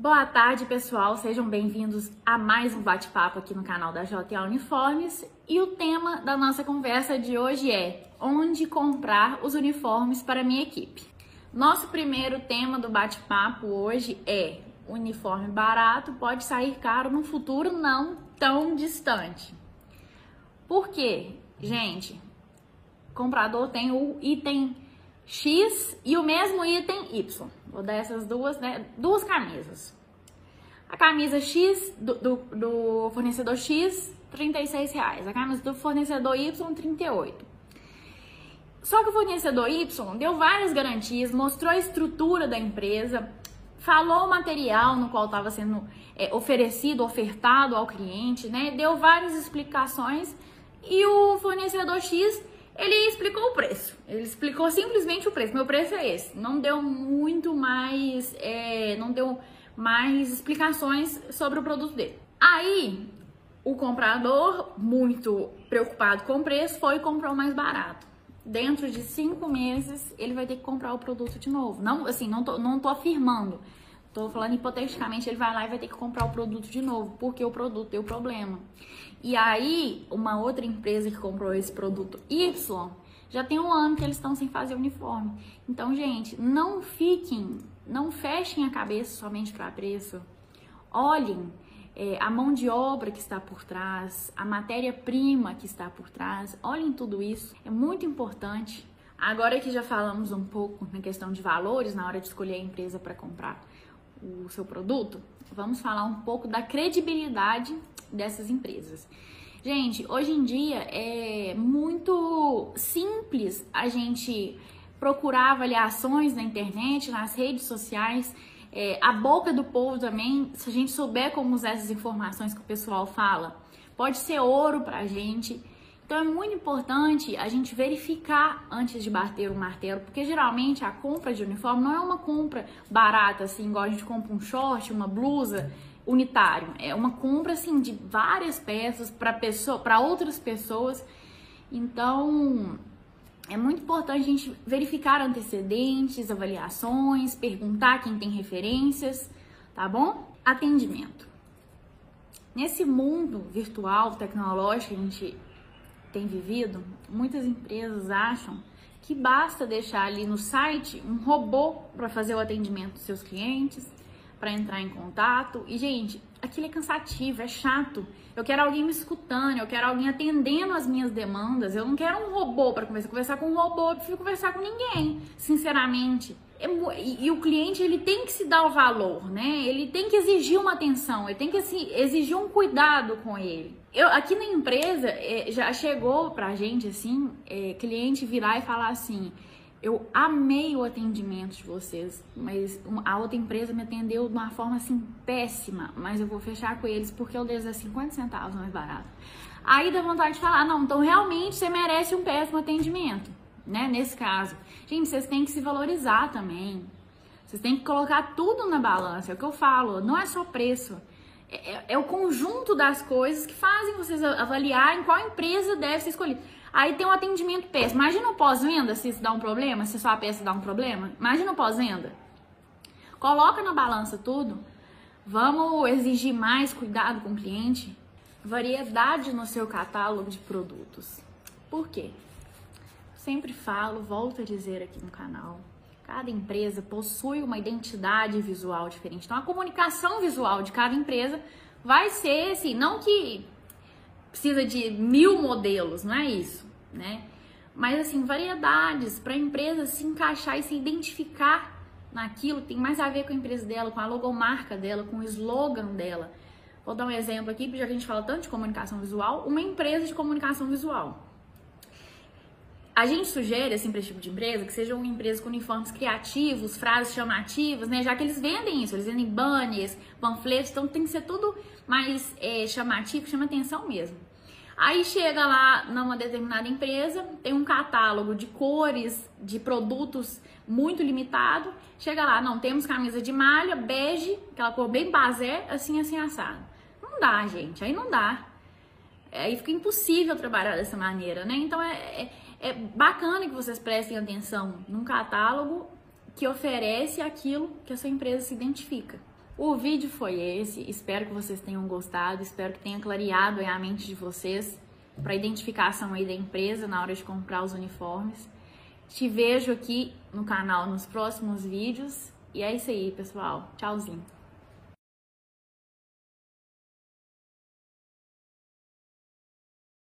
Boa tarde, pessoal. Sejam bem-vindos a mais um bate-papo aqui no canal da JA Uniformes. E o tema da nossa conversa de hoje é onde comprar os uniformes para minha equipe. Nosso primeiro tema do bate-papo hoje é uniforme barato pode sair caro no futuro não tão distante. Por quê? Gente, comprador tem o item X e o mesmo item Y. Vou dar essas duas, né? Duas camisas. A camisa X do, do, do fornecedor X, 36 reais. A camisa do fornecedor Y, 38. Só que o fornecedor Y deu várias garantias, mostrou a estrutura da empresa, falou o material no qual estava sendo é, oferecido, ofertado ao cliente, né? Deu várias explicações e o fornecedor X ele explicou o preço. Ele explicou simplesmente o preço. Meu preço é esse. Não deu muito mais, é, não deu mais explicações sobre o produto dele. Aí o comprador, muito preocupado com o preço, foi e comprou mais barato. Dentro de cinco meses ele vai ter que comprar o produto de novo. Não, assim, não tô, não tô afirmando. Tô falando hipoteticamente, ele vai lá e vai ter que comprar o produto de novo, porque o produto deu problema. E aí, uma outra empresa que comprou esse produto Y, já tem um ano que eles estão sem fazer uniforme. Então, gente, não fiquem, não fechem a cabeça somente para preço. Olhem é, a mão de obra que está por trás, a matéria-prima que está por trás. Olhem tudo isso, é muito importante. Agora que já falamos um pouco na questão de valores na hora de escolher a empresa para comprar o seu produto, vamos falar um pouco da credibilidade dessas empresas. Gente, hoje em dia é muito simples a gente procurar avaliações na internet, nas redes sociais, é, a boca do povo também, se a gente souber como usar essas informações que o pessoal fala, pode ser ouro pra gente. Então é muito importante a gente verificar antes de bater o martelo, porque geralmente a compra de uniforme não é uma compra barata, assim, igual a gente compra um short, uma blusa unitário. É uma compra assim de várias peças para pessoa, para outras pessoas. Então, é muito importante a gente verificar antecedentes, avaliações, perguntar quem tem referências, tá bom? Atendimento. Nesse mundo virtual, tecnológico que a gente tem vivido, muitas empresas acham que basta deixar ali no site um robô para fazer o atendimento dos seus clientes, para entrar em contato. E, gente, aquilo é cansativo, é chato. Eu quero alguém me escutando, eu quero alguém atendendo as minhas demandas. Eu não quero um robô para conversar. Conversar com um robô, eu prefiro conversar com ninguém, sinceramente. É e, e, o cliente ele tem que se dar o valor, né? Ele tem que exigir uma atenção, ele tem que assim, exigir um cuidado com ele. Eu, aqui na empresa é, já chegou pra gente assim, é, cliente virar e falar assim: eu amei o atendimento de vocês, mas a outra empresa me atendeu de uma forma assim péssima, mas eu vou fechar com eles porque eu deles é 50 centavos mais barato. Aí dá vontade de falar, não, então realmente você merece um péssimo atendimento, né? Nesse caso. Gente, vocês têm que se valorizar também. Vocês têm que colocar tudo na balança, é o que eu falo, não é só preço. É, é, é o conjunto das coisas que fazem vocês avaliarem qual empresa deve ser escolhida. Aí tem um atendimento péssimo. Imagina o pós-venda se isso dá um problema, se sua peça dá um problema. Imagina o pós-venda. Coloca na balança tudo. Vamos exigir mais cuidado com o cliente. Variedade no seu catálogo de produtos. Por quê? Sempre falo, volto a dizer aqui no canal. Cada empresa possui uma identidade visual diferente. Então a comunicação visual de cada empresa vai ser assim, não que precisa de mil modelos, não é isso, né? Mas assim, variedades para a empresa se encaixar e se identificar naquilo, tem mais a ver com a empresa dela, com a logomarca dela, com o slogan dela. Vou dar um exemplo aqui, já que a gente fala tanto de comunicação visual, uma empresa de comunicação visual. A gente sugere, assim, para esse tipo de empresa, que sejam empresas com uniformes criativos, frases chamativas, né? Já que eles vendem isso, eles vendem banners, panfletos, então tem que ser tudo mais é, chamativo, chama atenção mesmo. Aí chega lá numa determinada empresa, tem um catálogo de cores, de produtos muito limitado. Chega lá, não, temos camisa de malha, bege, aquela cor bem basé, assim, assim, assado. Não dá, gente, aí não dá. Aí fica impossível trabalhar dessa maneira, né? Então é, é é bacana que vocês prestem atenção num catálogo que oferece aquilo que a sua empresa se identifica. O vídeo foi esse, espero que vocês tenham gostado, espero que tenha clareado a mente de vocês para identificação aí da empresa na hora de comprar os uniformes. Te vejo aqui no canal nos próximos vídeos e é isso aí, pessoal. Tchauzinho.